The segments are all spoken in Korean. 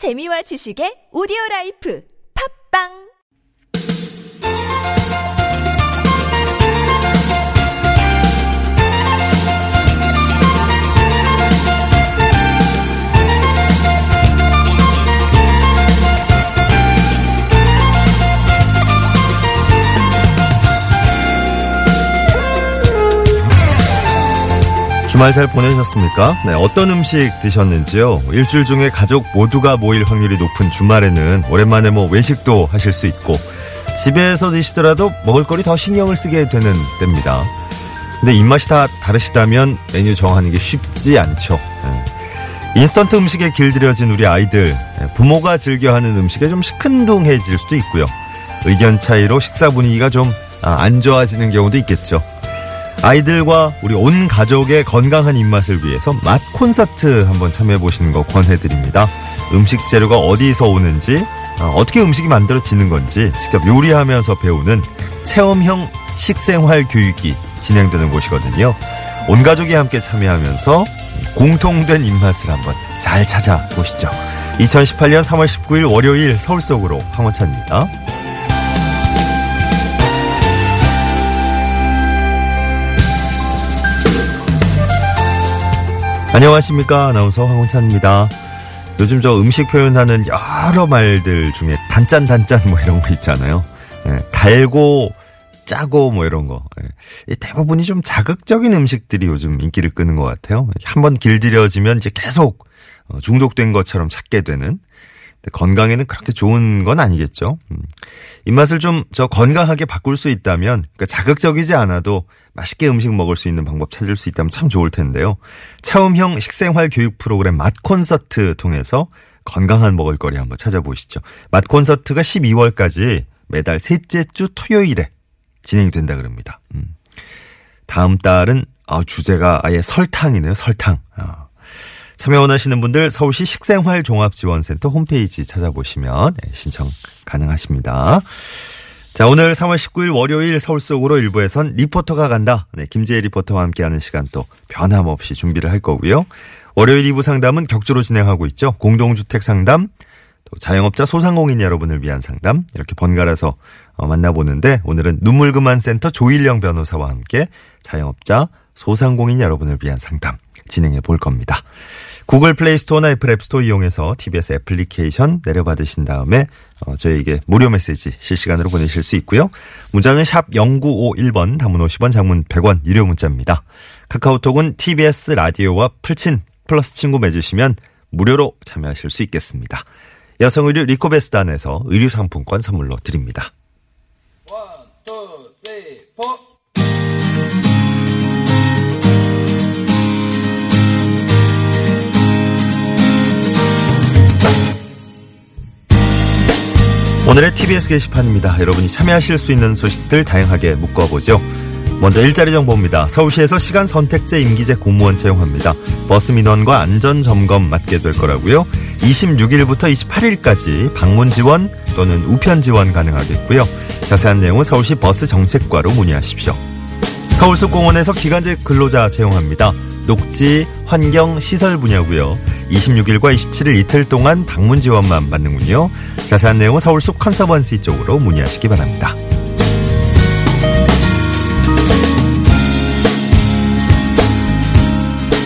재미와 지식의 오디오 라이프. 팝빵 주말 잘 보내셨습니까? 네, 어떤 음식 드셨는지요? 일주일 중에 가족 모두가 모일 확률이 높은 주말에는 오랜만에 뭐 외식도 하실 수 있고 집에서 드시더라도 먹을거리 더 신경을 쓰게 되는 때입니다. 근데 입맛이 다 다르시다면 메뉴 정하는 게 쉽지 않죠. 네. 인스턴트 음식에 길들여진 우리 아이들 네, 부모가 즐겨하는 음식에 좀 시큰둥해질 수도 있고요. 의견 차이로 식사 분위기가 좀 안 좋아지는 경우도 있겠죠. 아이들과 우리 온 가족의 건강한 입맛을 위해서 맛 콘서트 한번 참여해 보시는 거 권해드립니다. 음식 재료가 어디서 오는지, 어떻게 음식이 만들어지는 건지 직접 요리하면서 배우는 체험형 식생활 교육이 진행되는 곳이거든요. 온 가족이 함께 참여하면서 공통된 입맛을 한번 잘 찾아보시죠. 2018년 3월 19일 월요일 서울 속으로 황호찬입니다. 안녕하십니까. 아나운서 황홍찬입니다. 요즘 저 음식 표현하는 여러 말들 중에 단짠, 단짠 뭐 이런 거 있잖아요. 예, 달고, 짜고 뭐 이런 거. 예, 대부분이 좀 자극적인 음식들이 요즘 인기를 끄는 것 같아요. 한번 길들여지면 이제 계속 어, 중독된 것처럼 찾게 되는. 건강에는 그렇게 좋은 건 아니겠죠. 음. 입맛을 좀 저 건강하게 바꿀 수 있다면 그러니까 자극적이지 않아도 맛있게 음식 먹을 수 있는 방법 찾을 수 있다면 참 좋을 텐데요. 체험형 식생활 교육 프로그램 맛 콘서트 통해서 건강한 먹을거리 한번 찾아보시죠. 맛 콘서트가 12월까지 매달 셋째 주 토요일에 진행이 된다 그럽니다. 음. 다음 달은 아, 주제가 아예 설탕이네요. 설탕. 아. 참여 원하시는 분들 서울시 식생활 종합지원센터 홈페이지 찾아보시면 네, 신청 가능하십니다. 자, 오늘 3월 19일 월요일 서울 속으로 일부에선 리포터가 간다. 네, 김재혜 리포터와 함께하는 시간 또 변함없이 준비를 할 거고요. 월요일 2부 상담은 격주로 진행하고 있죠. 공동주택 상담, 또 자영업자 소상공인 여러분을 위한 상담 이렇게 번갈아서 어, 만나보는데 오늘은 눈물 그만 센터 조일령 변호사와 함께 자영업자 소상공인 여러분을 위한 상담 진행해 볼 겁니다. 구글 플레이 스토어나 애플 앱스토어 이용해서 TBS 애플리케이션 내려받으신 다음에 어, 저에게 무료 메시지 실시간으로 보내실 수 있고요. 문자는 샵 0951번 단문 50원 장문 100원 유료 문자입니다. 카카오톡은 TBS 라디오와 풀친 플러스 친구 맺으시면 무료로 참여하실 수 있겠습니다. 여성 의류 리코베스단에서 의류 상품권 선물로 드립니다. 오늘의 TBS 게시판입니다. 여러분이 참여하실 수 있는 소식들 다양하게 묶어보죠. 먼저 일자리 정보입니다. 서울시에서 시간 선택제 임기제 공무원 채용합니다. 버스 민원과 안전 점검 맡게 될 거라고요. 26일부터 28일까지 방문 지원 또는 우편 지원 가능하겠고요. 자세한 내용은 서울시 버스 정책과로 문의하십시오. 서울숲공원에서 기간제 근로자 채용합니다. 녹지, 환경, 시설 분야고요. 26일과 27일 이틀 동안 방문 지원만 받는군요. 자세한 내용은 서울 숲 컨서번시 쪽으로 문의하시기 바랍니다.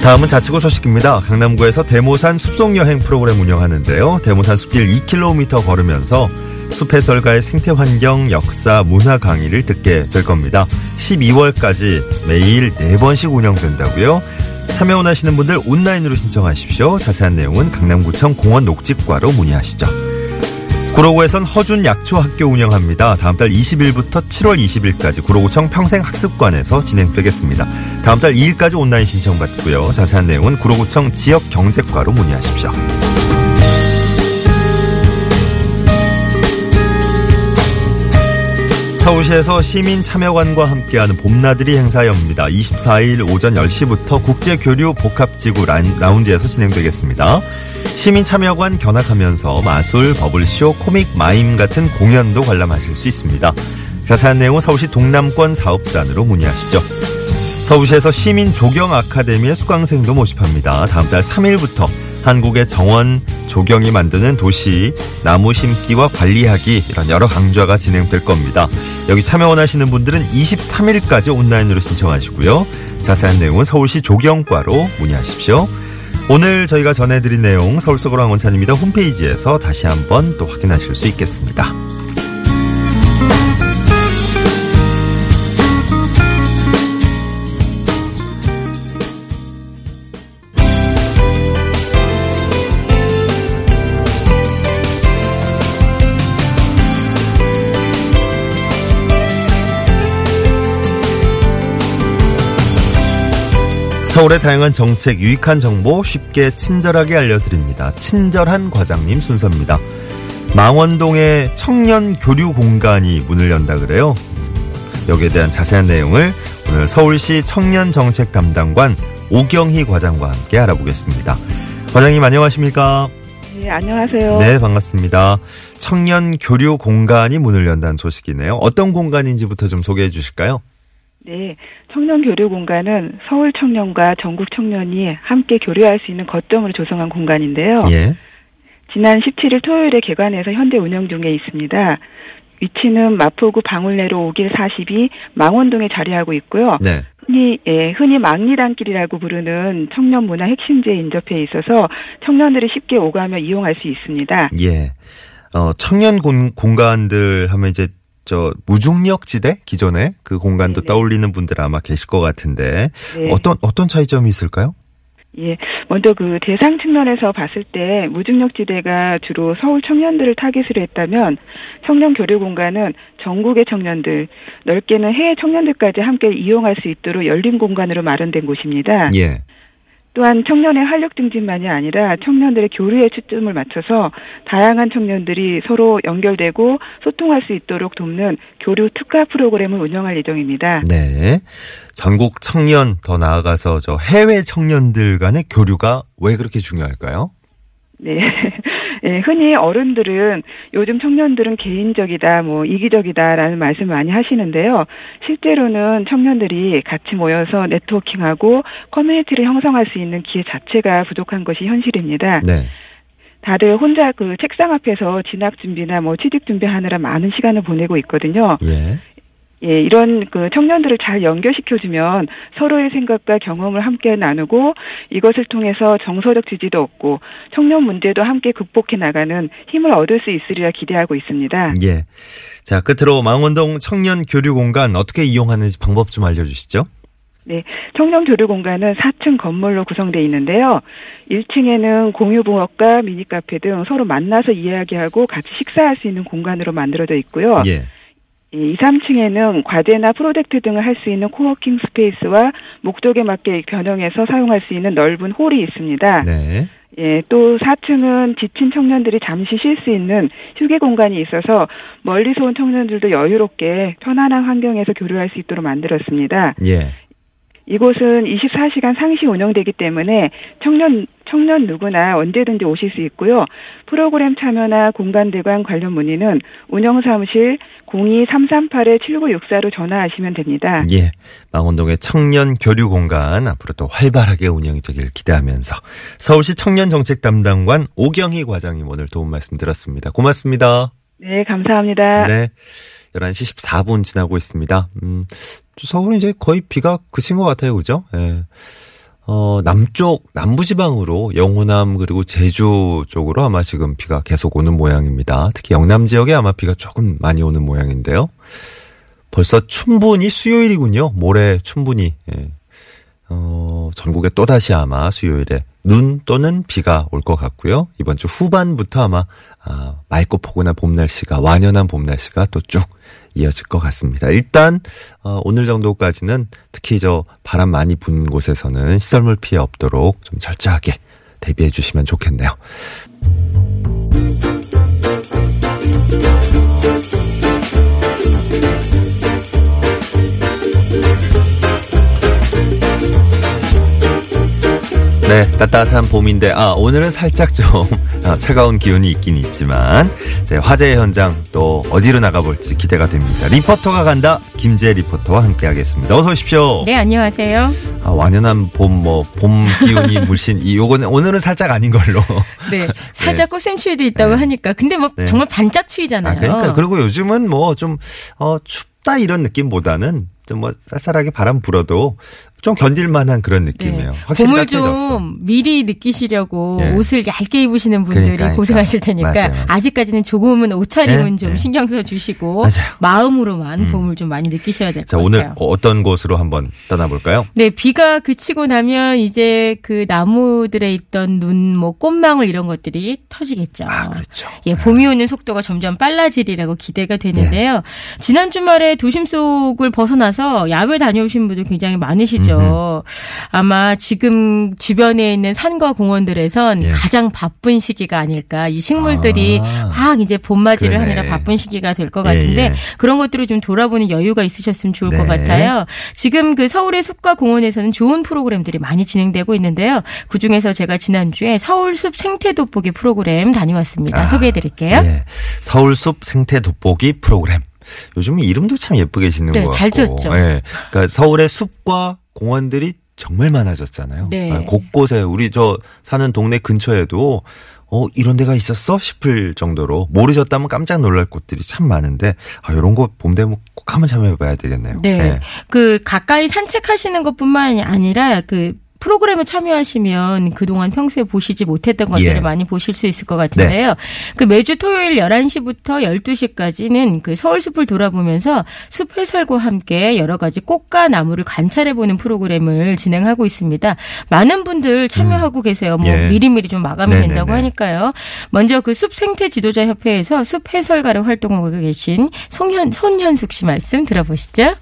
다음은 자치구 소식입니다. 강남구에서 대모산 숲속여행 프로그램 운영하는데요. 대모산 숲길 2km 걸으면서 숲 해설가의 생태 환경, 역사, 문화 강의를 듣게 될 겁니다. 12월까지 매일 4번씩 운영된다고요. 참여 원하시는 분들 온라인으로 신청하십시오. 자세한 내용은 강남구청 공원 녹지과로 문의하시죠. 구로구에선 허준 약초 학교 운영합니다. 다음 달 20일부터 7월 20일까지 구로구청 평생학습관에서 진행되겠습니다. 다음 달 2일까지 온라인 신청받고요. 자세한 내용은 구로구청 지역경제과로 문의하십시오. 서울시에서 시민 참여관과 함께하는 봄나들이 행사 엽니다. 24일 오전 10시부터 국제교류 복합지구 라운지에서 진행되겠습니다. 시민 참여관 견학하면서 마술, 버블쇼, 코믹, 마임 같은 공연도 관람하실 수 있습니다. 자세한 내용은 서울시 동남권 사업단으로 문의하시죠. 서울시에서 시민 조경 아카데미의 수강생도 모집합니다. 다음 달 3일부터 한국의 정원, 조경이 만드는 도시, 나무 심기와 관리하기 이런 여러 강좌가 진행될 겁니다. 여기 참여 원하시는 분들은 23일까지 온라인으로 신청하시고요. 자세한 내용은 서울시 조경과로 문의하십시오. 오늘 저희가 전해드린 내용 서울 속으로 항원찬입니다. 홈페이지에서 다시 한번 또 확인하실 수 있겠습니다. 서울의 다양한 정책, 유익한 정보 쉽게 친절하게 알려드립니다. 친절한 과장님 순서입니다. 망원동의 청년 교류 공간이 문을 연다 그래요. 여기에 대한 자세한 내용을 오늘 서울시 청년 정책 담당관 오경희 과장과 함께 알아보겠습니다. 과장님 안녕하십니까? 네, 안녕하세요. 네, 반갑습니다. 청년 교류 공간이 문을 연다는 소식이네요. 어떤 공간인지부터 좀 소개해 주실까요? 네, 청년 교류 공간은 서울 청년과 전국 청년이 함께 교류할 수 있는 거점으로 조성한 공간인데요. 예. 지난 17일 토요일에 개관해서 현재 운영 중에 있습니다. 위치는 마포구 방울내로 5길 42 망원동에 자리하고 있고요. 네. 흔히 예, 흔히 망리단길이라고 부르는 청년 문화 핵심지에 인접해 있어서 청년들이 쉽게 오가며 이용할 수 있습니다. 예. 어, 청년 공, 공간들 하면 이제 저 무중력 지대 기존에 그 공간도 네네. 떠올리는 분들 아마 계실 것 같은데 네. 어떤 어떤 차이점이 있을까요? 예, 먼저 그 대상 측면에서 봤을 때 무중력지대가 주로 서울 청년들을 타깃으로 했다면 청년 교류 공간은 전국의 청년들, 넓게는 해외 청년들까지 함께 이용할 수 있도록 열린 공간으로 마련된 곳입니다. 예. 또한 청년의 활력 증진만이 아니라 청년들의 교류에 초점을 맞춰서 다양한 청년들이 서로 연결되고 소통할 수 있도록 돕는 교류 특화 프로그램을 운영할 예정입니다. 네. 전국 청년 더 나아가서 저 해외 청년들 간의 교류가 왜 그렇게 중요할까요? 네. 예, 흔히 어른들은 요즘 청년들은 개인적이다, 뭐 이기적이다라는 말씀 많이 하시는데요. 실제로는 청년들이 같이 모여서 네트워킹하고 커뮤니티를 형성할 수 있는 기회 자체가 부족한 것이 현실입니다. 네. 다들 혼자 그 책상 앞에서 진학 준비나 뭐 취직 준비하느라 많은 시간을 보내고 있거든요. 예. 예, 이런 그 청년들을 잘 연결시켜주면 서로의 생각과 경험을 함께 나누고 이것을 통해서 정서적 지지도 얻고 청년 문제도 함께 극복해 나가는 힘을 얻을 수 있으리라 기대하고 있습니다. 예. 자, 끝으로 망원동 청년 교류 공간 어떻게 이용하는지 방법 좀 알려 주시죠. 네, 청년 교류 공간은 4층 건물로 구성되어 있는데요. 1층에는 공유 부엌과 미니 카페 등 서로 만나서 이야기하고 같이 식사할 수 있는 공간으로 만들어져 있고요. 예. 이 2, 3층에는 과제나 프로젝트 등을 할 수 있는 co-working space와 목적에 맞게 변형해서 사용할 수 있는 넓은 홀이 있습니다. 네. 예, 또 4층은 지친 청년들이 잠시 쉴 수 있는 휴게 공간이 있어서 멀리서 온 청년들도 여유롭게 편안한 환경에서 교류할 수 있도록 만들었습니다. 예. 이곳은 24시간 상시 운영되기 때문에 청년 청년 누구나 언제든지 오실 수 있고요. 프로그램 참여나 공간 대관 관련 문의는 운영 사무실 02-338-7964로 전화하시면 됩니다. 예. 망원동의 청년 교류 공간 앞으로 또 활발하게 운영이 되길 기대하면서 서울시 청년 정책 담당관 오경희 과장님 오늘 도움 말씀 들었습니다. 고맙습니다. 네, 감사합니다. 네. 11시 14분 지나고 있습니다. 음, 서울은 이제 거의 비가 그친 것 같아요. 그죠? 예. 어, 남쪽, 남부지방으로 영호남 그리고 제주 쪽으로 아마 지금 비가 계속 오는 모양입니다. 특히 영남 지역에 아마 비가 조금 많이 오는 모양인데요. 벌써 충분히 수요일이군요. 모레 충분히. 예. 어, 전국에 또다시 아마 수요일에 눈 또는 비가 올 것 같고요. 이번 주 후반부터 아마 아, 맑고 포근한 봄 날씨가 완연한 봄 날씨가 또 쭉 이어질 것 같습니다. 일단 어, 오늘 정도까지는 특히 저 바람 많이 분 곳에서는 시설물 피해 없도록 좀 철저하게 대비해 주시면 좋겠네요. 네, 네, 따뜻한 봄인데, 아, 오늘은 살짝 좀, 아, 차가운 기운이 있긴 있지만, 제 화재 현장 또 어디로 나가볼지 기대가 됩니다. 리포터가 간다, 김재 리포터와 함께 하겠습니다. 어서 오십시오. 네, 안녕하세요. 아, 완연한 봄, 뭐, 봄 기운이 물씬, 이, 요거는, 오늘은 살짝 아닌 걸로. 네, 살짝 꽃샘추위도 있다고 네. 하니까. 근데 뭐 네. 정말 반짝 추위잖아요. 아, 그러니까. 그리고 요즘은 뭐, 좀, 어, 춥다 이런 느낌보다는, 좀 뭐, 쌀쌀하게 바람 불어도 좀 견딜만한 그런 느낌이에요. 네. 확실히 봄을 따뜻해졌어. 좀 미리 느끼시려고 예. 옷을 얇게 입으시는 분들이 그러니까, 고생하실 테니까 맞아요, 맞아요. 아직까지는 조금은 옷차림은 예, 좀 예. 신경 써 주시고 맞아요. 마음으로만 음. 봄을 좀 많이 느끼셔야 될것 자, 같아요. 오늘 어떤 곳으로 한번 떠나볼까요? 네, 비가 그치고 나면 이제 그 나무들에 있던 눈, 뭐 꽃망울 이런 것들이 터지겠죠. 아, 그렇죠. 예, 봄이 오는 속도가 점점 빨라지리라고 기대가 되는데요. 지난 주말에 도심 속을 벗어나서 야외 다녀오신 분들 굉장히 많으시죠. 아마 지금 주변에 있는 산과 공원들에선 예. 가장 바쁜 시기가 아닐까. 이 식물들이 아. 막 이제 봄맞이를 그러네. 하느라 바쁜 시기가 될것 예, 같은데 예. 그런 것들을 좀 돌아보는 여유가 있으셨으면 좋을 것 네. 같아요. 지금 그 서울의 숲과 공원에서는 좋은 프로그램들이 많이 진행되고 있는데요. 그 중에서 제가 지난주에 서울숲 생태 돋보기 프로그램 다녀왔습니다. 아, 소개해 드릴게요. 예. 서울숲 생태 돋보기 프로그램. 요즘 이름도 참 예쁘게 짓는 네, 것 같고. 잘 지었죠. 예. 그러니까 서울의 숲과 공원들이 정말 많아졌잖아요. 네. 아, 곳곳에 우리 저 사는 동네 근처에도 어 이런 데가 있었어 싶을 정도로 모르셨다면 깜짝 놀랄 곳들이 참 많은데 아 이런 거봄 되면 꼭 한번 참여해봐야 되겠네요. 네. 예. 그 가까이 산책하시는 것뿐만 아니라 그 프로그램에 참여하시면 그동안 평소에 보시지 못했던 것들을 예. 많이 보실 수 있을 것 같은데요. 그 매주 토요일 11시부터 12시까지는 그 서울 숲을 돌아보면서 숲 해설과 함께 여러 가지 꽃과 나무를 관찰해 보는 프로그램을 진행하고 있습니다. 많은 분들 참여하고 계세요. 뭐 예. 미리미리 좀 마감이 네네네. 된다고 하니까요. 먼저 그 숲 생태 지도자 협회에서 숲 해설가로 활동하고 계신 송현, 손현숙 씨 말씀 들어보시죠.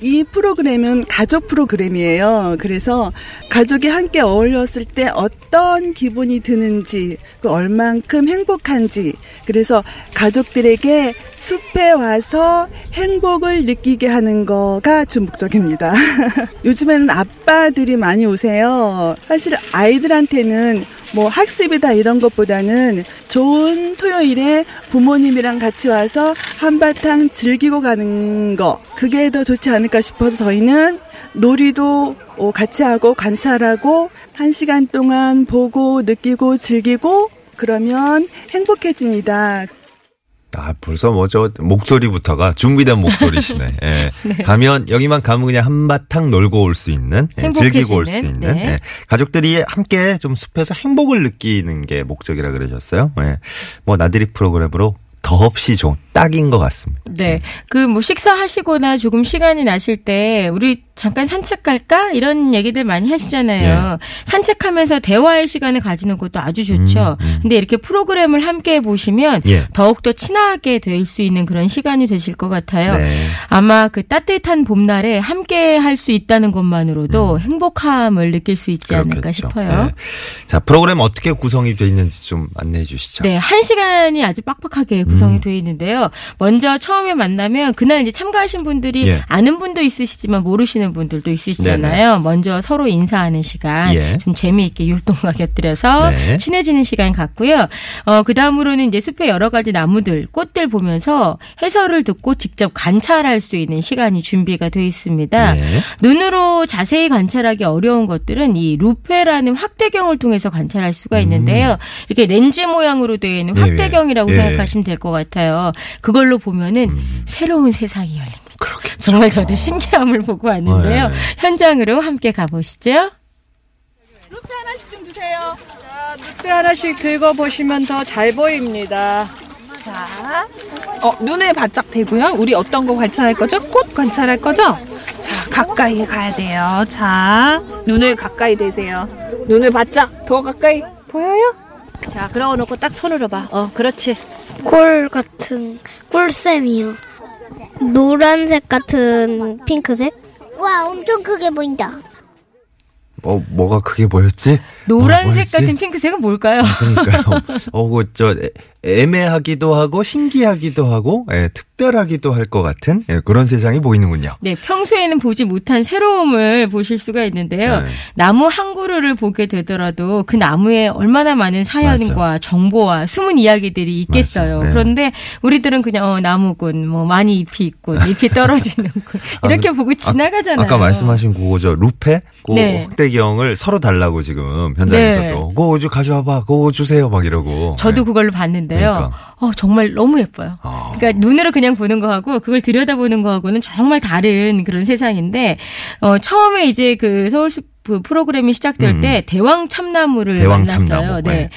이 프로그램은 가족 프로그램이에요. 그래서 가족이 함께 어울렸을 때 어떤 기분이 드는지, 그 얼만큼 행복한지, 그래서 가족들에게 숲에 와서 행복을 느끼게 하는 거가 주 목적입니다. 요즘에는 아빠들이 많이 오세요. 사실 아이들한테는 뭐 학습이다 이런 것보다는 좋은 토요일에 부모님이랑 같이 와서 한바탕 즐기고 가는 거 그게 더 좋지 않을까 싶어서 저희는 놀이도 어, 같이 하고 관찰하고 한 시간 동안 보고 느끼고 즐기고 그러면 행복해집니다. 아, 벌써 뭐 저 목소리부터가 준비된 목소리시네. 예. 가면 여기만 가면 그냥 한바탕 놀고 올 수 있는, 예, 즐기고 올 수 있는. 네. 예. 가족들이 함께 좀 숲에서 행복을 느끼는 게 목적이라 그러셨어요. 예. 뭐 나들이 프로그램으로 더없이 좋은 딱인 것 같습니다. 네. 그 뭐 식사하시거나 조금 시간이 나실 때 우리 잠깐 산책 갈까? 이런 얘기들 많이 하시잖아요. 산책하면서 대화의 시간을 가지는 것도 아주 좋죠. 예. 음, 음. 근데 이렇게 프로그램을 함께 보시면 예. 더욱더 친하게 될 수 있는 그런 시간이 되실 것 같아요. 네. 아마 그 따뜻한 봄날에 함께 할 수 있다는 것만으로도 행복함을 느낄 수 있지 않을까 음. 그렇겠죠. 싶어요. 예. 자, 프로그램 어떻게 구성이 되어 있는지 좀 안내해 주시죠. 네, 한 시간이 아주 빡빡하게 음. 구성이 되어 있는데요. 먼저 처음에 만나면 그날 이제 참가하신 분들이 예. 아는 분도 있으시지만 모르시는 분들도 있으시잖아요. 먼저 서로 인사하는 시간, 예. 좀 재미있게 율동과 곁들여서 네. 친해지는 시간 갖고요. 어, 그 다음으로는 이제 숲의 여러 가지 나무들, 꽃들 보면서 해설을 듣고 직접 관찰할 수 있는 시간이 준비가 되어 있습니다. 예. 눈으로 자세히 관찰하기 어려운 것들은 이 루페라는 확대경을 통해서 관찰할 수가 있는데요. 이렇게 렌즈 모양으로 되어 있는 음. 예, 확대경이라고 예. 생각하시면 될 것 같아요. 그걸로 보면은 음. 새로운 세상이 열립니다. 그렇겠죠. 정말 저도 신기함을 보고 왔는데요. 네. 현장으로 함께 가보시죠. 루페 하나씩 좀 주세요. 때 하나씩 긁어보시면 더 잘 보입니다. 자, 어, 눈에 바짝 대고요. 우리 어떤 거 관찰할 거죠? 꽃 관찰할 거죠? 자, 가까이 가야 돼요. 자, 눈을 가까이 대세요. 눈을 바짝 더 가까이 보여요? 자, 그러고 놓고 딱 손으로 봐. 어, 그렇지. 꿀 같은 꿀샘이요. 노란색 같은 핑크색? 와, 엄청 크게 보인다. 어, 뭐가 크게 보였지? 노란색 뭐였지? 같은 핑크색은 뭘까요? 그러니까요. 어, 그저 애매하기도 하고 신기하기도 하고 예, 특별하기도 할 것 같은 예, 그런 세상이 보이는군요. 네, 평소에는 보지 못한 새로움을 보실 수가 있는데요. 네. 나무 한 그루를 보게 되더라도 그 나무에 얼마나 많은 사연과 정보와 숨은 이야기들이 있겠어요. 맞아. 네. 그런데 우리들은 그냥 어, 나무군, 뭐 많이 잎이 있군, 잎이 떨어지는군 이렇게 아, 보고 지나가잖아요. 아 까 말씀하신 그거 저 루페 그 네. 확대경을 서로 달라고 지금 현장에서도 네. 그거 좀 가져와봐, 그거 주세요 막 이러고. 저도 예. 그걸로 봤는데요. 그러니까. 어, 정말 너무 예뻐요. 아. 그러니까 눈으로 그냥 보는 거하고 그걸 들여다보는 거하고는 정말 다른 그런 세상인데 어, 처음에 이제 그 서울숲 그 프로그램이 시작될 음. 때 대왕 참나무를 대왕 만났어요. 참나무, 네. 네.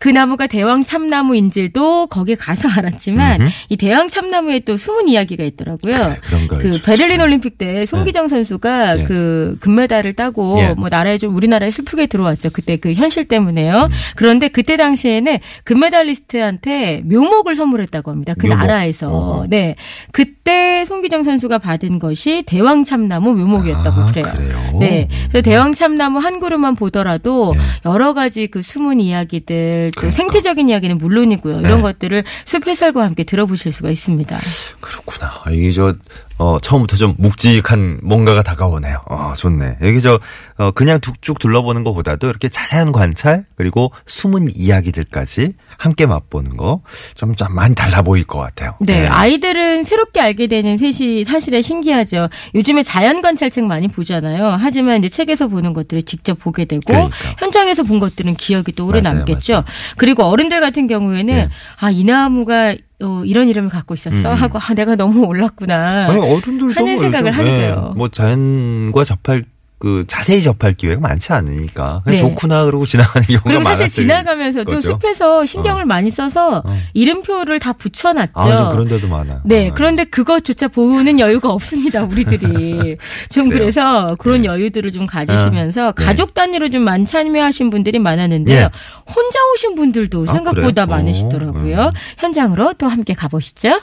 그 나무가 대왕 참나무인지도 거기 가서 알았지만 음흠. 이 대왕 참나무에 또 숨은 이야기가 있더라고요. 걸그 좋죠. 베를린 올림픽 때 송기정 선수가 네. 그 금메달을 따고 예. 뭐 나라에 좀 우리나라에 슬프게 들어왔죠. 그때 그 현실 때문에요. 음. 그런데 그때 당시에는 금메달리스트한테 묘목을 선물했다고 합니다. 그 묘목. 나라에서. 어허. 네. 그때 송기정 선수가 받은 것이 대왕 참나무 묘목이었다고 아, 그래요. 그래요? 네. 그래서 대왕 참나무 한 그루만 보더라도 예. 여러 가지 그 숨은 이야기들 또 그러니까. 생태적인 이야기는 물론이고요. 이런 네. 것들을 숲 해설과 함께 들어보실 수가 있습니다. 그렇구나. 아, 이게 저, 어, 처음부터 좀 묵직한 뭔가가 다가오네요. 어, 좋네. 여기 저, 어, 그냥 쭉 둘러보는 것보다도 이렇게 자세한 관찰, 그리고 숨은 이야기들까지 함께 맛보는 거, 좀, 좀 많이 달라 보일 것 같아요. 네, 아이들은 새롭게 알게 되는 셋이 사실에 신기하죠. 요즘에 자연 관찰책 많이 보잖아요. 하지만 이제 책에서 보는 것들을 직접 보게 되고 그러니까. 현장에서 본 것들은 기억이 또 오래 맞아요, 남겠죠. 맞아요. 그리고 어른들 같은 경우에는 네. 아, 이 나무가 어, 이런 이름을 갖고 있었어 음. 하고 아, 내가 너무 올랐구나. 아니, 어른들도 하는 생각을 요즘, 하게 예, 돼요. 뭐 자연과 접할 그 자세히 접할 기회가 많지 않으니까 그냥 네. 좋구나 그러고 지나가는 경우가 그리고 사실 지나가면서도 거죠. 숲에서 신경을 많이 써서 어. 이름표를 다 붙여놨죠. 아, 좀 그런 데도 많아. 네, 아, 그런데 그것조차 보는 여유가 없습니다, 우리들이. 좀 그래요? 그래서 그런 네. 여유들을 좀 가지시면서 아, 네. 가족 단위로 좀 많이 참여하신 분들이 많았는데요. 예. 혼자 오신 분들도 아, 생각보다 그래요? 많으시더라고요. 어, 현장으로 또 함께 가보시죠.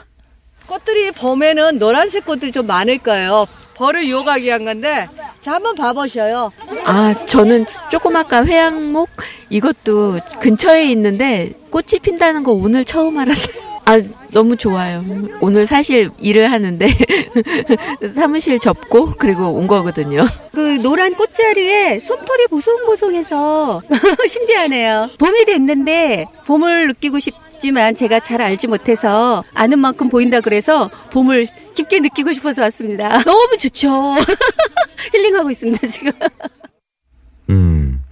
꽃들이 봄에는 노란색 꽃들이 좀 많을 거예요. 벌을 유혹하기 위한 건데, 자, 한번 봐보셔요. 아, 저는 조그마까 회양목 이것도 근처에 있는데 꽃이 핀다는 거 오늘 처음 알았어요. 아, 너무 좋아요. 오늘 사실 일을 하는데 사무실 접고 그리고 온 거거든요. 그 노란 꽃자리에 솜털이 보송보송해서 신기하네요. 봄이 됐는데 봄을 느끼고 싶지만 제가 잘 알지 못해서 아는 만큼 보인다 그래서 봄을 깊게 느끼고 싶어서 왔습니다. 너무 좋죠. 힐링하고 있습니다 지금. 음.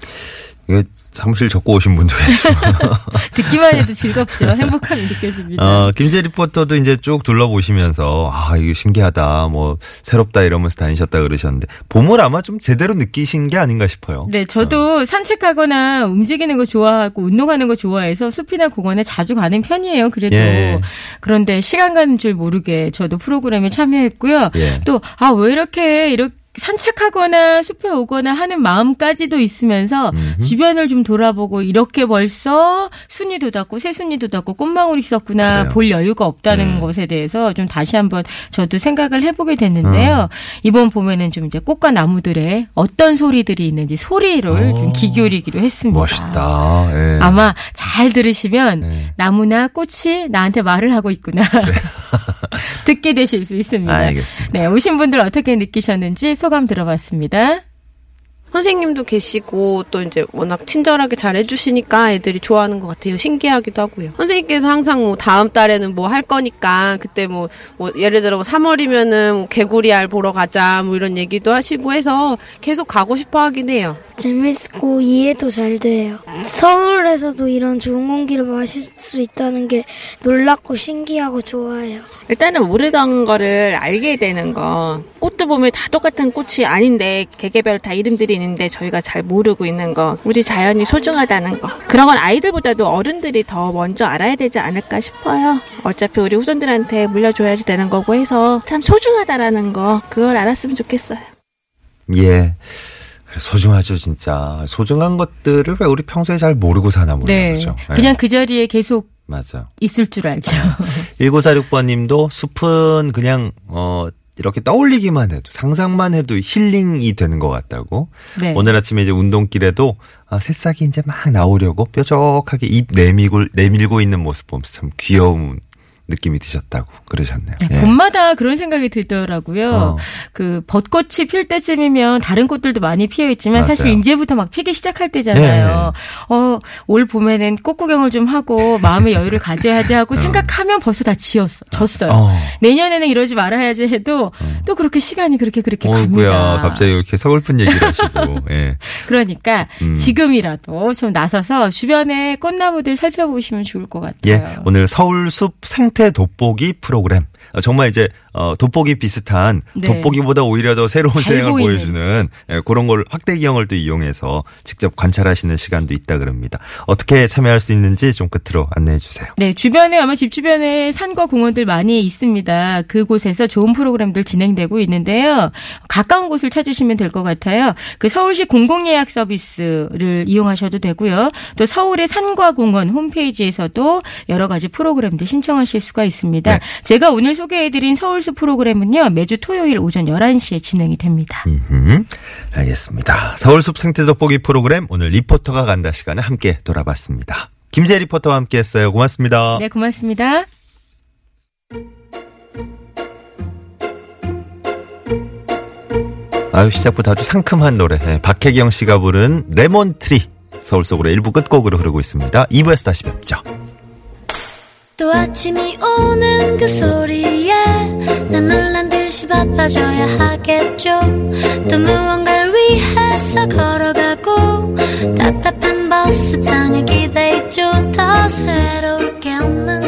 이게 사무실 적고 오신 분도 계시고. 듣기만 해도 즐겁죠. 행복함이 느껴집니다. 어, 김재 리포터도 이제 쭉 둘러보시면서, 아, 이거 신기하다, 뭐, 새롭다 이러면서 다니셨다 그러셨는데, 봄을 아마 좀 제대로 느끼신 게 아닌가 싶어요. 네, 저도 산책하거나 움직이는 거 좋아하고 운동하는 거 좋아해서 숲이나 공원에 자주 가는 편이에요. 그래도 예. 그런데 시간 가는 줄 모르게 저도 프로그램에 참여했고요. 예. 또 아 왜 이렇게 이렇게 산책하거나 숲에 오거나 하는 마음까지도 있으면서 음흠. 주변을 좀 돌아보고 이렇게 벌써 순이 돋았고 새순이 돋았고 꽃망울이 있었구나 그래요. 볼 여유가 없다는 네. 것에 대해서 좀 다시 한번 저도 생각을 해보게 됐는데요. 이번 봄에는 좀 이제 꽃과 나무들의 어떤 소리들이 있는지 소리를 오. 좀 기울이기로 했습니다. 멋있다. 예. 아마 잘 들으시면 네. 나무나 꽃이 나한테 말을 하고 있구나. 듣게 되실 수 있습니다. 알겠습니다. 네, 오신 분들 어떻게 느끼셨는지 소감 들어봤습니다. 선생님도 계시고 또 이제 워낙 친절하게 잘 해주시니까 애들이 좋아하는 것 같아요. 신기하기도 하고요. 선생님께서 항상 뭐 다음 달에는 뭐 할 거니까 그때 뭐, 뭐 예를 들어 뭐 3월이면은 뭐 개구리 알 보러 가자 뭐 이런 얘기도 하시고 해서 계속 가고 싶어 하긴 해요. 재밌고 이해도 잘 돼요. 서울에서도 이런 좋은 공기를 마실 수 있다는 게 놀랍고 신기하고 좋아요. 일단은 모르던 거를 알게 되는 거. 꽃도 보면 다 똑같은 꽃이 아닌데 개개별 다 이름들이 있는 데 저희가 잘 모르고 있는 거. 우리 자연이 소중하다는 거. 그런 건 아이들보다도 어른들이 더 먼저 알아야 되지 않을까 싶어요. 어차피 우리 후손들한테 물려줘야지 되는 거고 해서 참 소중하다라는 거. 그걸 알았으면 좋겠어요. 예. 그래, 소중하죠, 진짜. 소중한 것들을 왜 우리 평소에 잘 모르고 사나 모르는 네. 거죠. 예. 그냥 그 자리에 계속 맞아. 있을 줄 알죠. 1946번 님도 숲은 그냥, 어, 이렇게 떠올리기만 해도 상상만 해도 힐링이 되는 것 같다고. 네. 오늘 아침에 이제 운동길에도 아, 새싹이 이제 막 나오려고 뾰족하게 입 내밀고 내밀고 있는 모습 보면서 참 귀여운 느낌이 드셨다고 그러셨네요. 네, 예. 봄마다 그런 생각이 들더라고요. 어. 그 벚꽃이 필 때쯤이면 다른 꽃들도 많이 피어 있지만 사실 맞아요. 이제부터 막 피기 시작할 때잖아요. 어, 올 봄에는 꽃 구경을 좀 하고 마음의 여유를 가져야지 하고 생각하면 벌써 다 지었어. 졌어요. 어. 내년에는 이러지 말아야지 해도 또 그렇게 시간이 그렇게 그렇게 어이구야, 갑니다. 갑자기 이렇게 서글픈 얘기를 하시고, 예. 그러니까 음. 지금이라도 좀 나서서 주변에 꽃나무들 살펴보시면 좋을 것 같아요. 예, 오늘 서울 숲 생태 돋보기 프로그램. 어, 정말 이제 어, 돋보기 비슷한 네. 돋보기보다 오히려 더 새로운 잘 세상을. 보여주는 예, 그런 걸 확대 기형을 또 이용해서 직접 관찰하시는 시간도 있다 그럽니다. 어떻게 참여할 수 있는지 좀 끝으로 안내해 주세요. 네, 주변에 아마 집 주변에 산과 공원들 많이 있습니다. 그곳에서 좋은 프로그램들 진행되고 있는데요. 가까운 곳을 찾으시면 될 것 같아요. 그 서울시 공공예약 서비스를 이용하셔도 되고요. 또 서울의 산과 공원 홈페이지에서도 여러 가지 프로그램들 신청하실 수가 있습니다. 네. 제가 오늘 소개해드린 서울숲 프로그램은요. 매주 토요일 오전 11시에 진행이 됩니다. 음흠, 알겠습니다. 서울숲 생태 돋보기 프로그램 오늘 리포터가 간다 시간에 함께 돌아봤습니다. 김재 리포터와 함께 했어요. 고맙습니다. 네, 고맙습니다. 아유, 시작부터 아주 상큼한 노래. 예, 박혜경 씨가 부른 레몬트리. 서울 속으로 일부 끝곡으로 흐르고 있습니다. 2부에서 다시 뵙죠. 또 아침이 오는 그 소리에 난 놀란 듯이 바빠져야 하겠죠. 또 무언가를 위해서 걸어가고 답답한 버스장에 기대 있죠 더 새로울 게 없는